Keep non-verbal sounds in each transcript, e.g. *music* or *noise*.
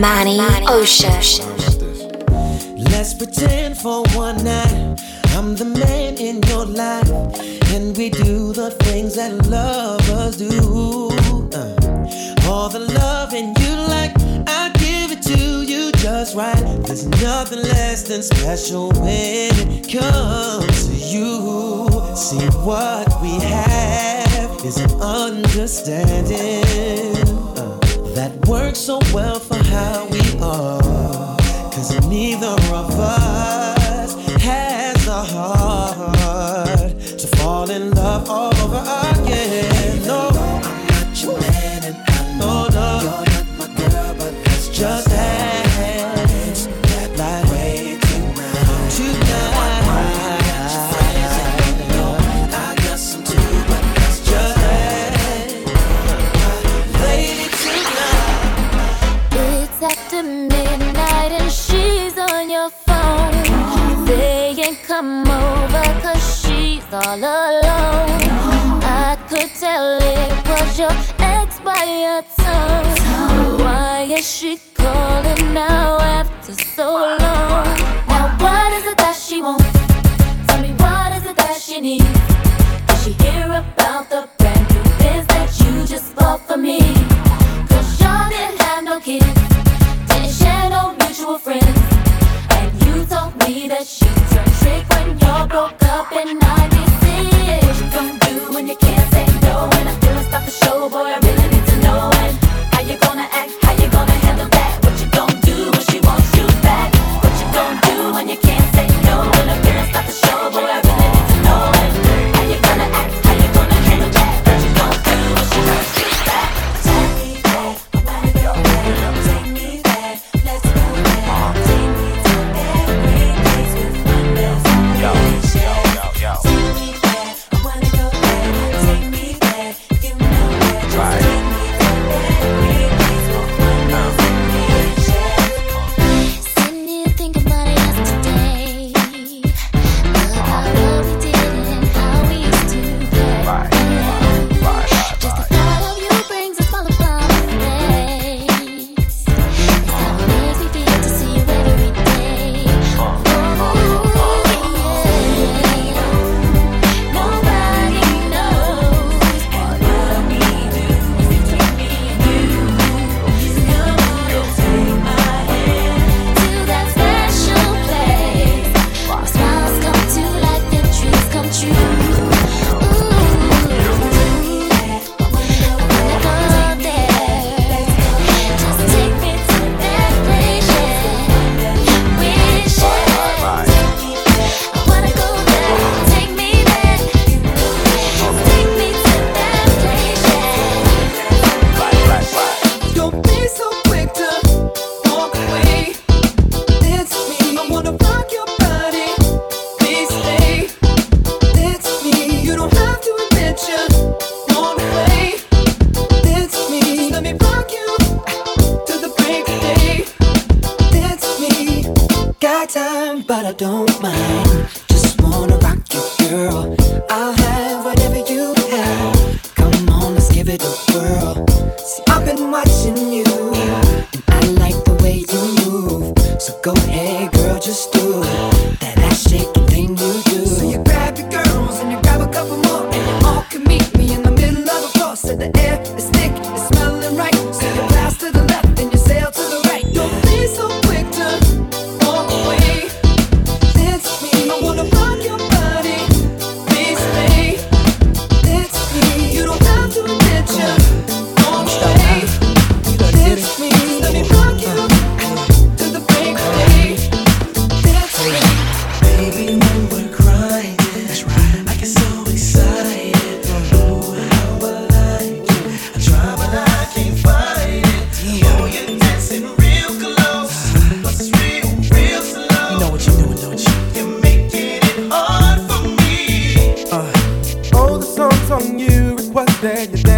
Manny Ocean. Let's pretend for one night I'm the man in your life, and we do the things that lovers do. Uh, all the loving you like, I give it to you just right. There's nothing less than special when it comes to you. See what we have is an understanding that works so well for how we are. Cause neither of us has the heart to fall in love. all alone. I could tell it was your ex by your tongue. Why is she calling now after so long? Now, what is it that she wants? Tell me, what is it that she needs? Did she hear about the brand new biz that you just bought for me?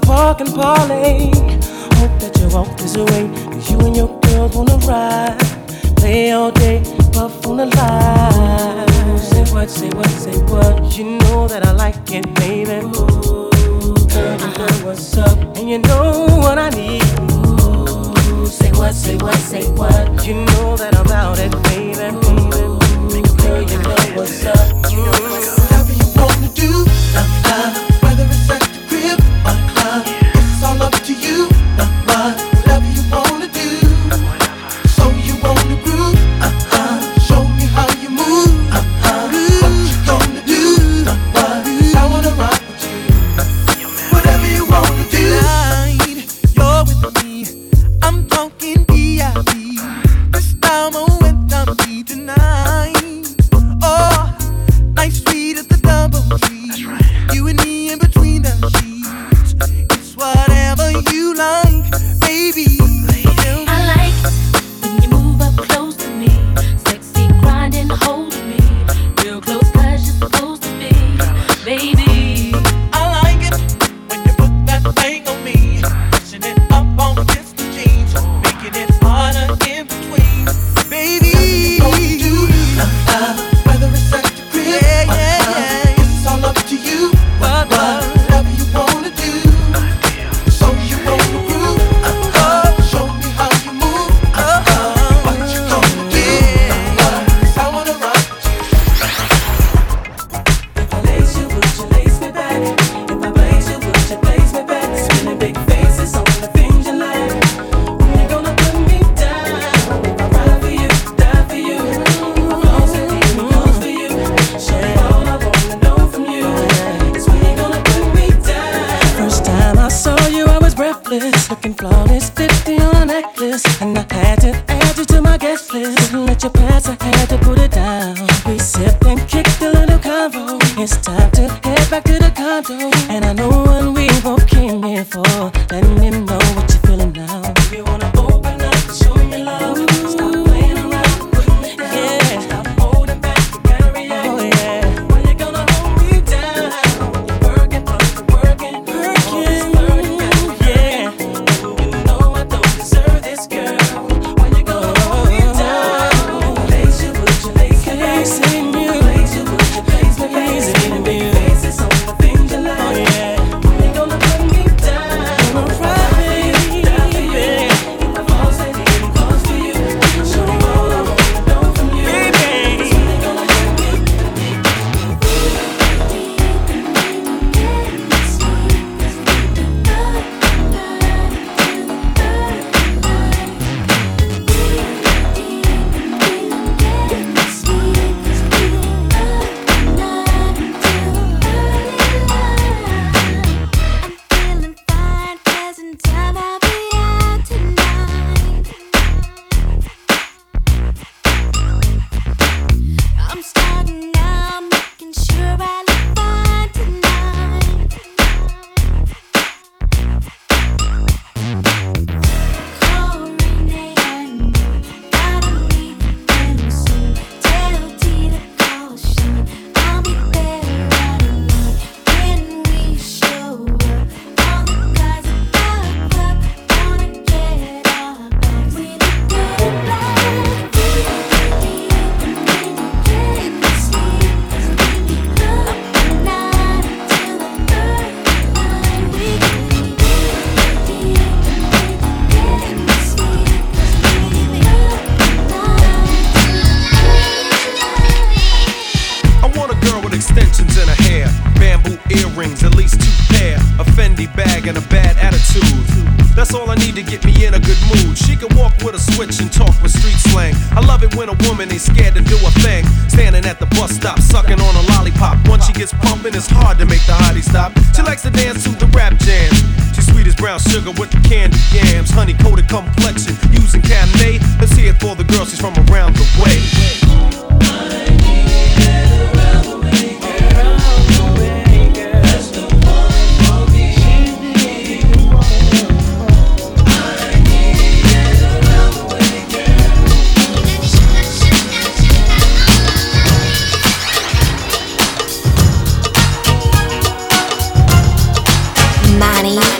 to park and parlay. Hope that you walk this way. Cause you and your girls wanna ride. Play all day, puff on the line. Ooh, say what, say what, say what. You know that I like it, baby. Ooh, girl, you know what's up. And you know what I need. Ooh, say what, say what, say what. You know that I'm out it, baby. baby. Ooh, girl, you know what's up. You know what's Mm. Whatever you wanna do.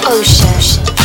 Ocean.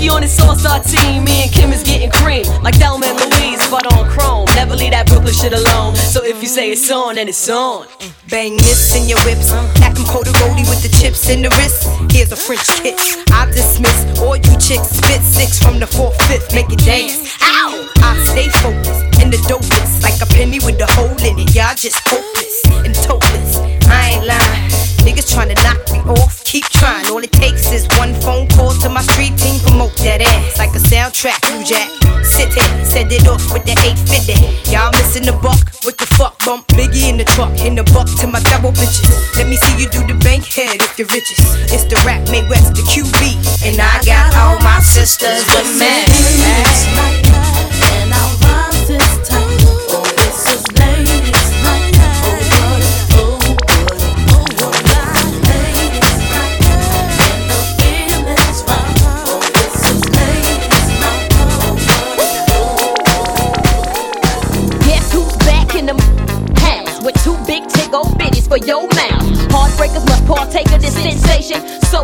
Rookie on this all-star team. Me and Kim is getting cream, like Thelma and Louise, but on chrome. Never leave that Brooklyn shit alone. So if you say it's on, then it's on. Bang this in your whips. Pack 'em cold roly with the chips in the wrist. Here's a French kiss. I dismiss all you chicks. Spit six from the fourth, fifth. Make it dance. Ow! I stay focused in the dopest. Like a penny with a hole in it. Y'all just hopeless and topless. I ain't lying. Niggas trying to knock me off. Keep trying. All it takes is one phone call to my street team. Promote that ass like a soundtrack. You jack. Sit here. Send it off with the 850. Y'all missing the buck. What the fuck? Bump Biggie in the truck. In the buck to my double bitches. Let me see you do the bank head if you're riches. It's the rap made West, the QB. And I got all my sisters with me.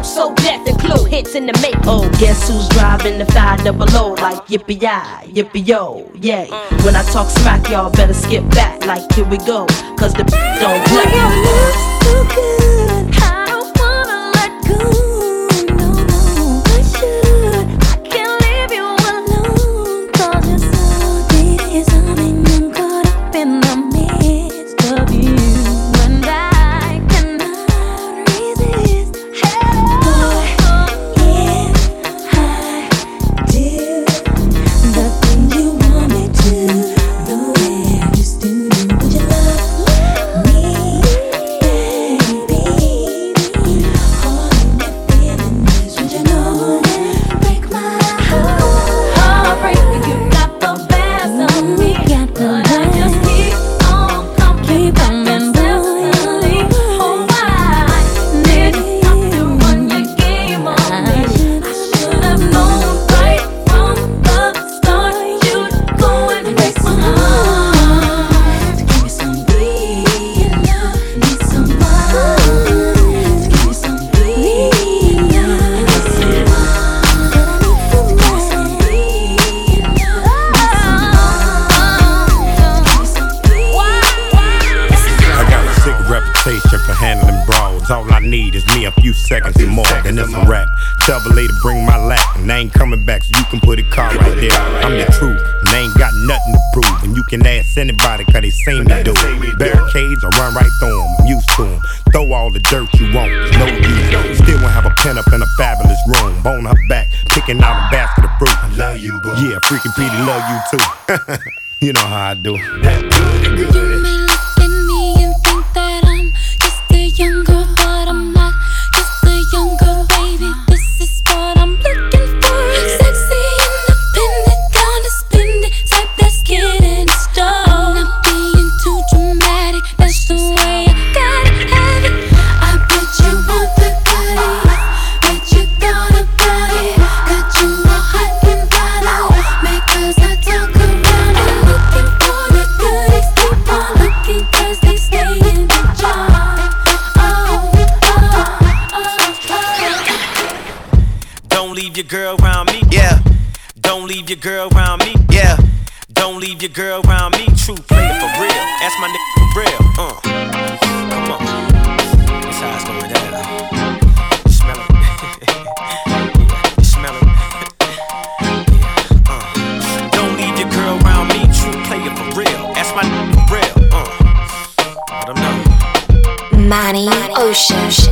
So, death and clue hits in the make. Oh, guess who's driving the five double O like yippee yi, yippee yo, yay. When I talk smack, y'all better skip back like here we go, cause the don't play. Baby, seen me do it. Barricades, I run right through them. I'm used to them. Throw all the dirt you want, no use. Still won't have a pen up in a fabulous room. Bone her back, picking out a basket of fruit. I love you, boy. Yeah, freaking Petey love you too. *laughs* you know how I do. That good, good. You may look at me and think that I'm just a young girl. your girl around me, true player for real. That's my nigga for real. Uh, come on. That's how it's going down. Smell it. *laughs* yeah, smell it. yeah, uh. Don't leave your girl around me, true player for real. That's my nigga for real. Uh, know. Manny, Ocean.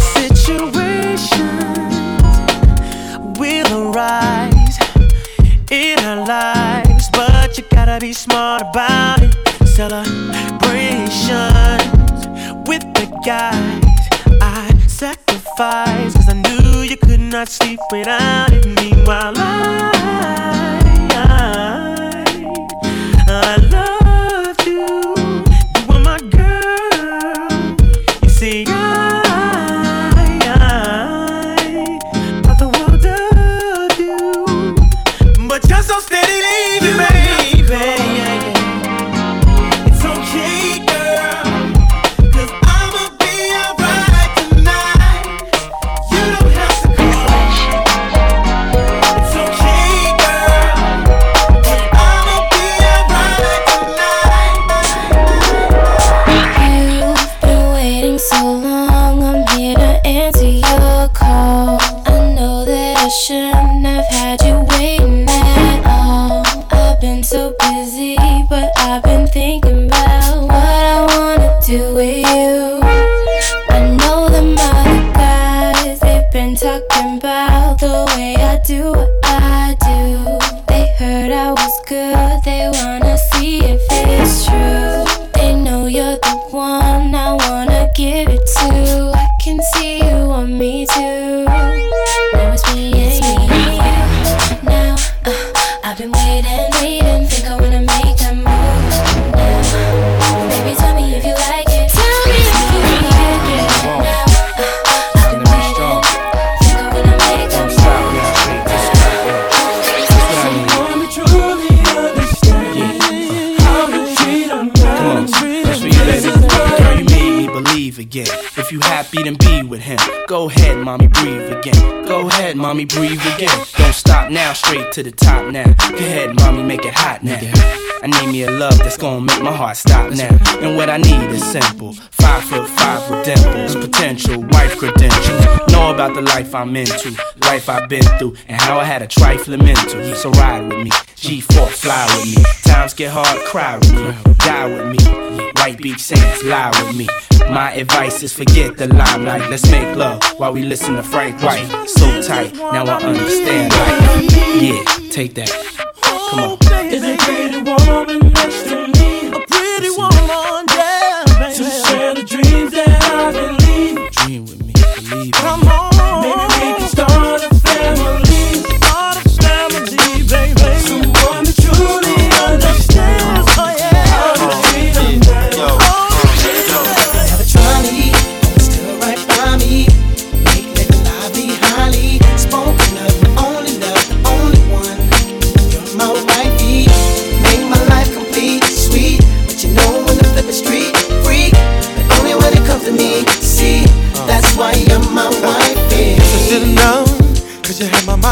about it. Celebrations with the guys. I sacrificed, cause I knew you could not sleep without it. Meanwhile, I Five foot five with dimples, potential wife credentials. Know about the life I'm into, life I've been through, and how I had a trifling mental. So ride with me, G4 fly with me. Times get hard, cry with me, die with me. White Beach Saints lie with me. My advice is forget the limelight. Let's make love while we listen to Frank White. So tight, now I understand life. Yeah, take that. Come on. Is it pretty warm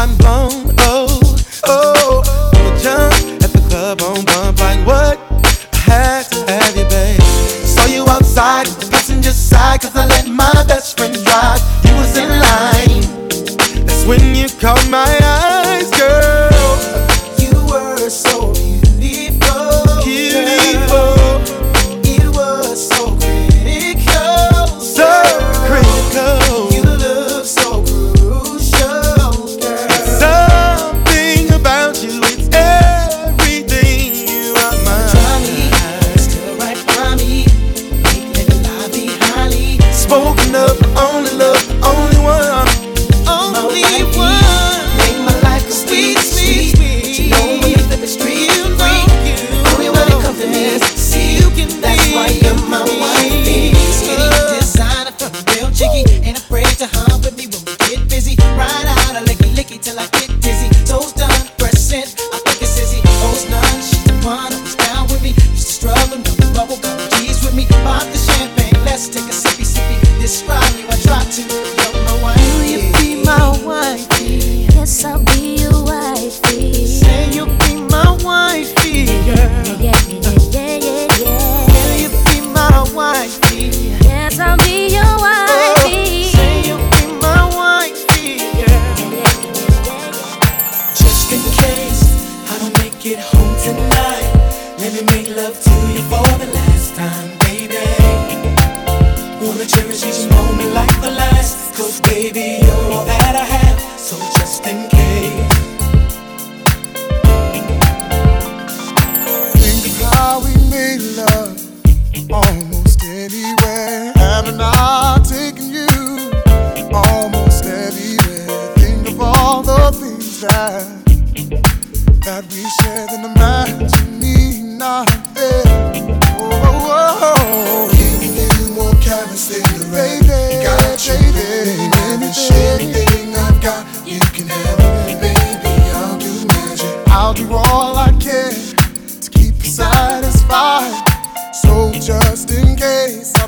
mind blown.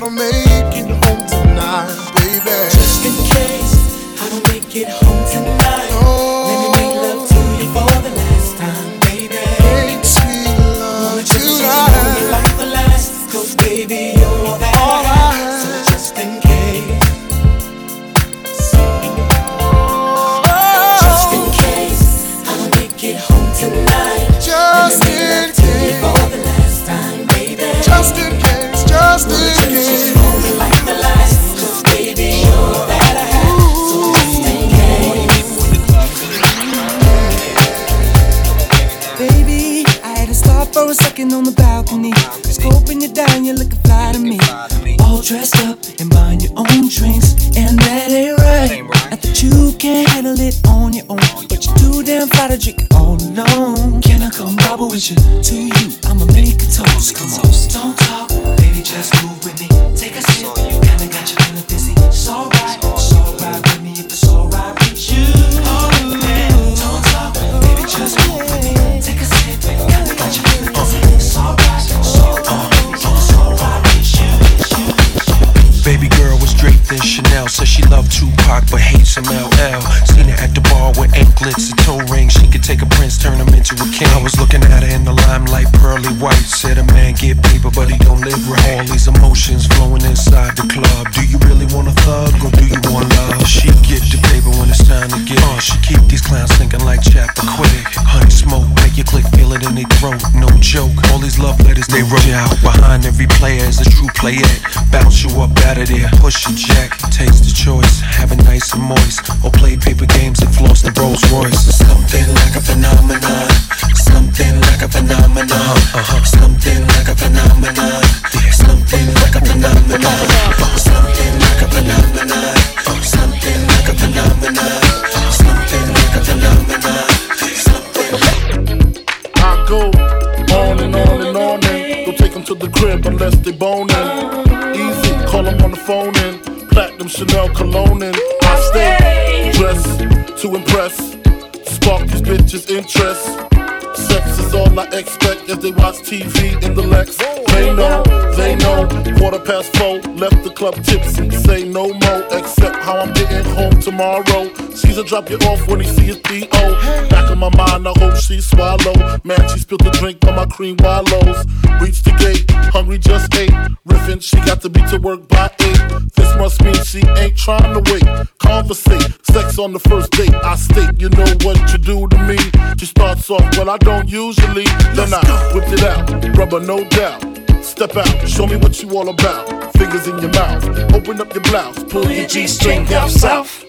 never made play it. Bounce you up out of there, push and jack. taste the choice, have it nice and moist. Or play paper games and floss the Rolls Royce. Something like a phenomenon. Something like a phenomenon. Uh-huh, uh-huh. Something like a phenomenon. TV in the Lex. They know, they know. Quarter past four, left the club tipsy. Say no more, except how I'm getting home tomorrow. Caesar drop you off when he see his D.O. Back in my mind, I hope she swallow. Man, she spilled the drink on my cream wallows. Reach the gate, hungry just ate. Riffin', she got to be to work by eight. This must mean she ain't trying to wait. Conversate, sex on the first usually. Then I whip it out, rubber, no doubt. Step out, show me what you all about. Fingers in your mouth, open up your blouse, pull your G string down south.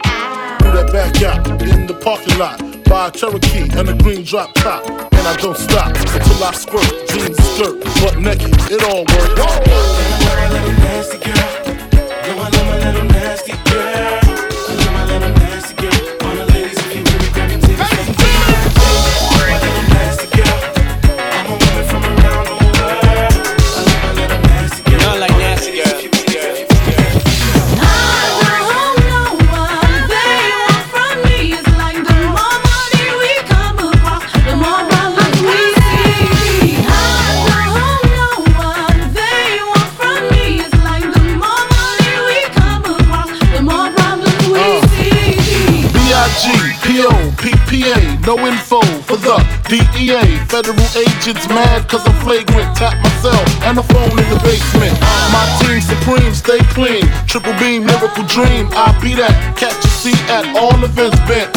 Do that back out in the parking lot. Buy a Cherokee and a green drop top. And I don't stop until I squirt. Jeans, skirt, butt naked, it all Not DEA. Federal agents mad cause I'm flagrant. Tap myself and the phone in the basement. My team supreme, stay clean. Triple beam, miracle dream. I be that. Catch a seat at all events bent.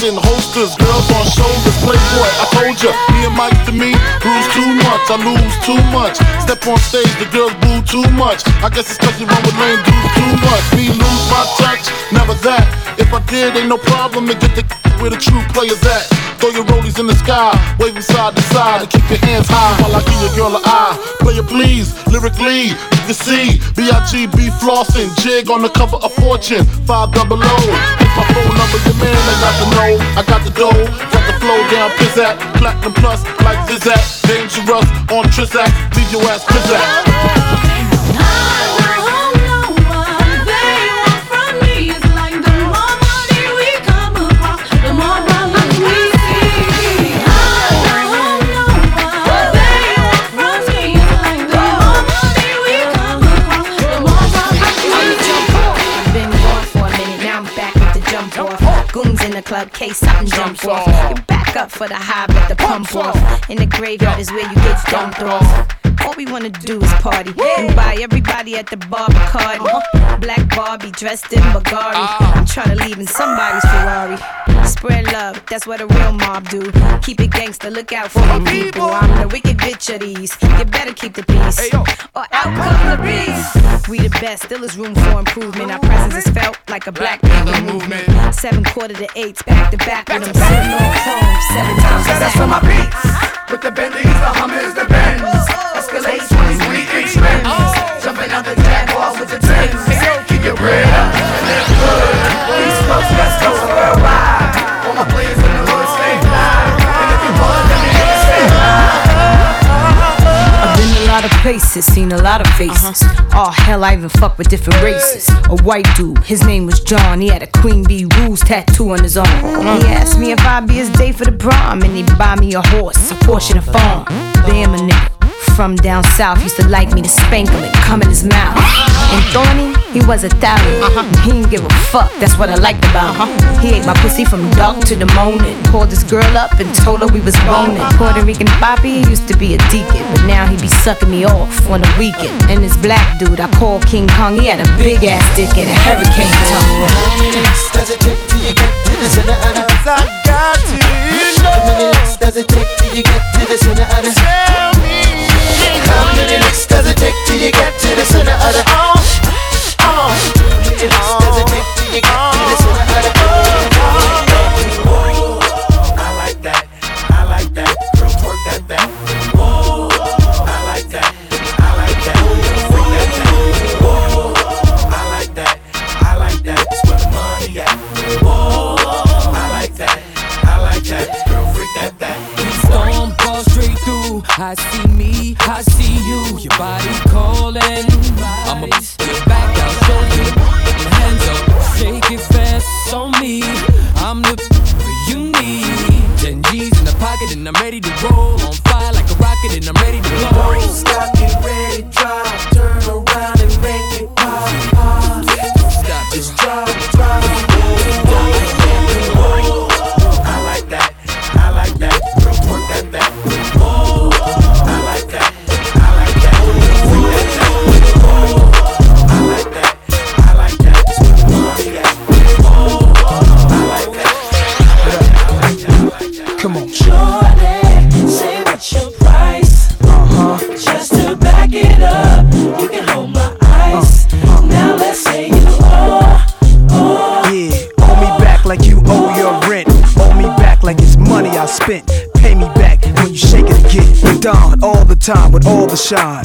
In holsters, girls on shoulders, playboy. I told ya, me and Mike to me, bruise too much, I lose too much. Step on stage, the girls boo too much. I guess it's cause you run with lame dudes too much. Me lose my touch, never that. If I did, ain't no problem to get the where the true players at. Throw your rollies in the sky, wave waving side to side, and keep your hands high while I give your girl an eye. Play it please, lyrically, you can see B.I.G.B. flossing, jig on the cover of Fortune, five double O. It's my phone number, your man, I got the know, I got the dough, got the flow down, pizzat, platinum plus, like Zizak, dangerous on Trizak, leave your ass pizzat. Up for the high, but the pump off. In the graveyard is where you get dumped off. We wanna do is party and buy everybody at the bar Bacardi. Uh-huh. Black Barbie dressed in Bulgari. Uh-huh. I'm tryna leave in somebody's Ferrari. Spread love, that's what a real mob do. Keep it gangster, look out for the people. I'm the wicked bitch of these. You better keep the peace, or out come the beast. We the best, still is room for improvement. Our presence is felt like a black people movement. Seven quarter to eights, back to back with them sitting on chrome seven times. Out to my beats. With the Bentleys, the Hummers, the Benz. Escalade 23 inch rims. Jumping out the Jaguar with the Timbs. Keep your bread up places, seen a lot of faces. Uh-huh. Oh hell, I even fuck with different races. A white dude, his name was John. He had a Queen Bee Rules tattoo on his arm. Uh-huh. He asked me if I'd be his day for the prom, and he'd buy me a horse, a Porsche, and a farm. Damn a nigga. From down south, used to like me to spank him and come in his mouth. And Thorny, he was Italian. He didn't give a fuck, that's what I liked about him. He ate my pussy from dark to the morning. Called this girl up and told her we was boning. Puerto Rican Poppy used to be a deacon, but now he be sucking me off on the weekend. And this black dude I call King Kong, he had a big ass dick and a hurricane tongue. How many licks Does it take till you get to the center of the I got to know. How many licks does it take till you get to the center of the Me licks does it take till you get to the center of the all the time with all the shine.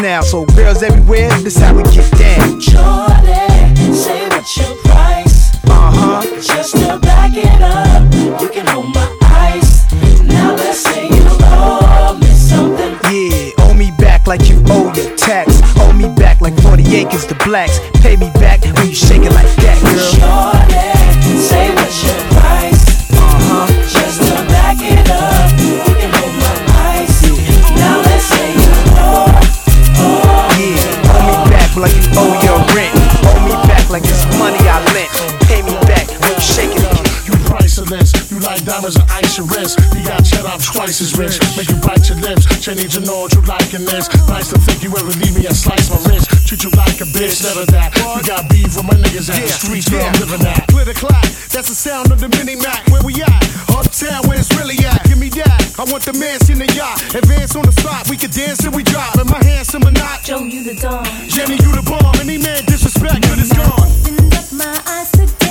now. So girls everywhere, this how we get down. Shorty, say what's your price? Uh huh. Just to back it up, you can hold my ice. Now let's say you owe me something. Yeah, owe me back like you owe your tax. Owe me back like 40 acres to blacks. Pay me back when you shake it like that, girl. Shorty, like you owe your rent. Owe me back like it's money I lent. Pay me back shake it. You priceless, like diamonds and ice and wrist. You got cheddar, I'm twice as rich. Make you bite your lips. She need to know what you like in this. Nice to think you ever leave me and slice my wrist. Treat you like a bitch, never that. You got beef with my niggas at the streets where I'm living at. Clear the clock, that's the sound of the mini Mac. Where we at? Uptown, where it's really at. Give me that. I want the mansion and yacht. Advance on the spot, we can dance and we drop. And my hands to my knot. Joe, you the dawn. Jenny, you the bomb. Any man disrespect, good is gone. Opened up my eyes today.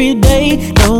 Every day, knowing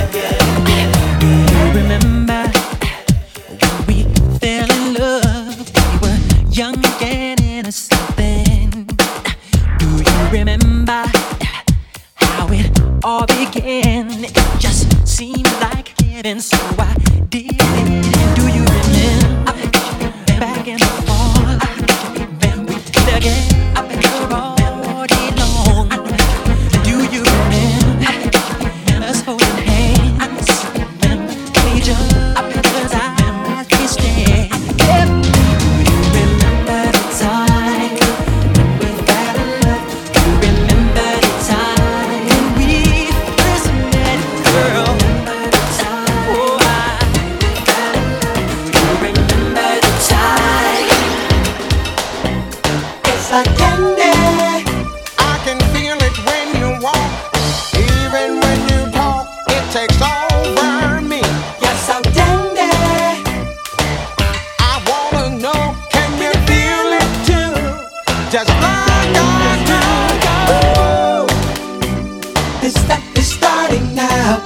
Stuff is starting now.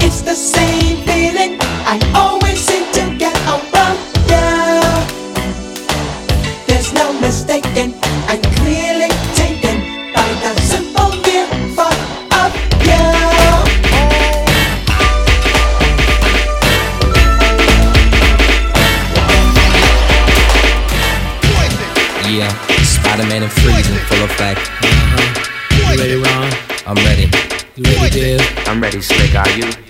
It's the same ready,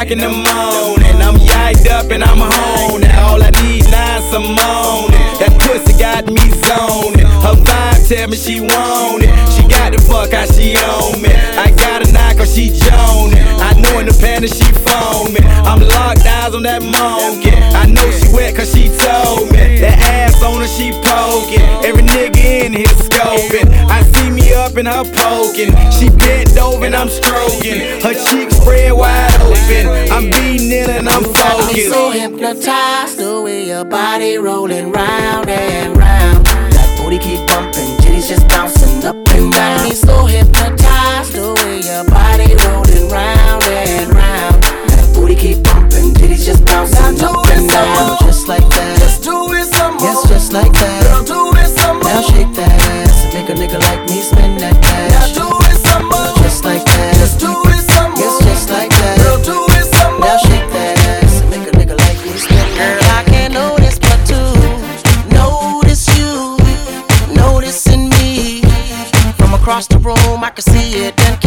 o'clock in the morning. I'm yiked up and I'm home. All I need is some moaning. That pussy got me zoning. Her vibe tell me she want it. She got the fuck how she on me. I got a knock or she joning. I know in the panic she foaming. I'm locked eyes on that monkey. I know she wet cause she told me. That ass on her she poking. Every nigga in here scoping. I see me up in her poking. She bent over and I'm stroking. Her cheeks spread wide open. I'm beating in and I'm focused. I'm so hypnotized the way your body rolling round and round. That booty keep bumping, titties just bouncing up and down. Me so hypnotized the way your body rolling round and round. That booty keep bumping, titties just bouncing up and down. Just like that. Yes, just like that. Girl, do it some more. Now shake that ass and make a nigga like me spend that cash. Now do it some more. Just like that. Just do it some more. Yes, just like that. Girl, do it some more. Now shake that ass and make a nigga like me spend that Girl, I can't notice but to notice you, noticing me. From across the room, I can see it and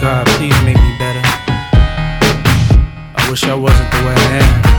God, please make me better. I wish I wasn't the way I am.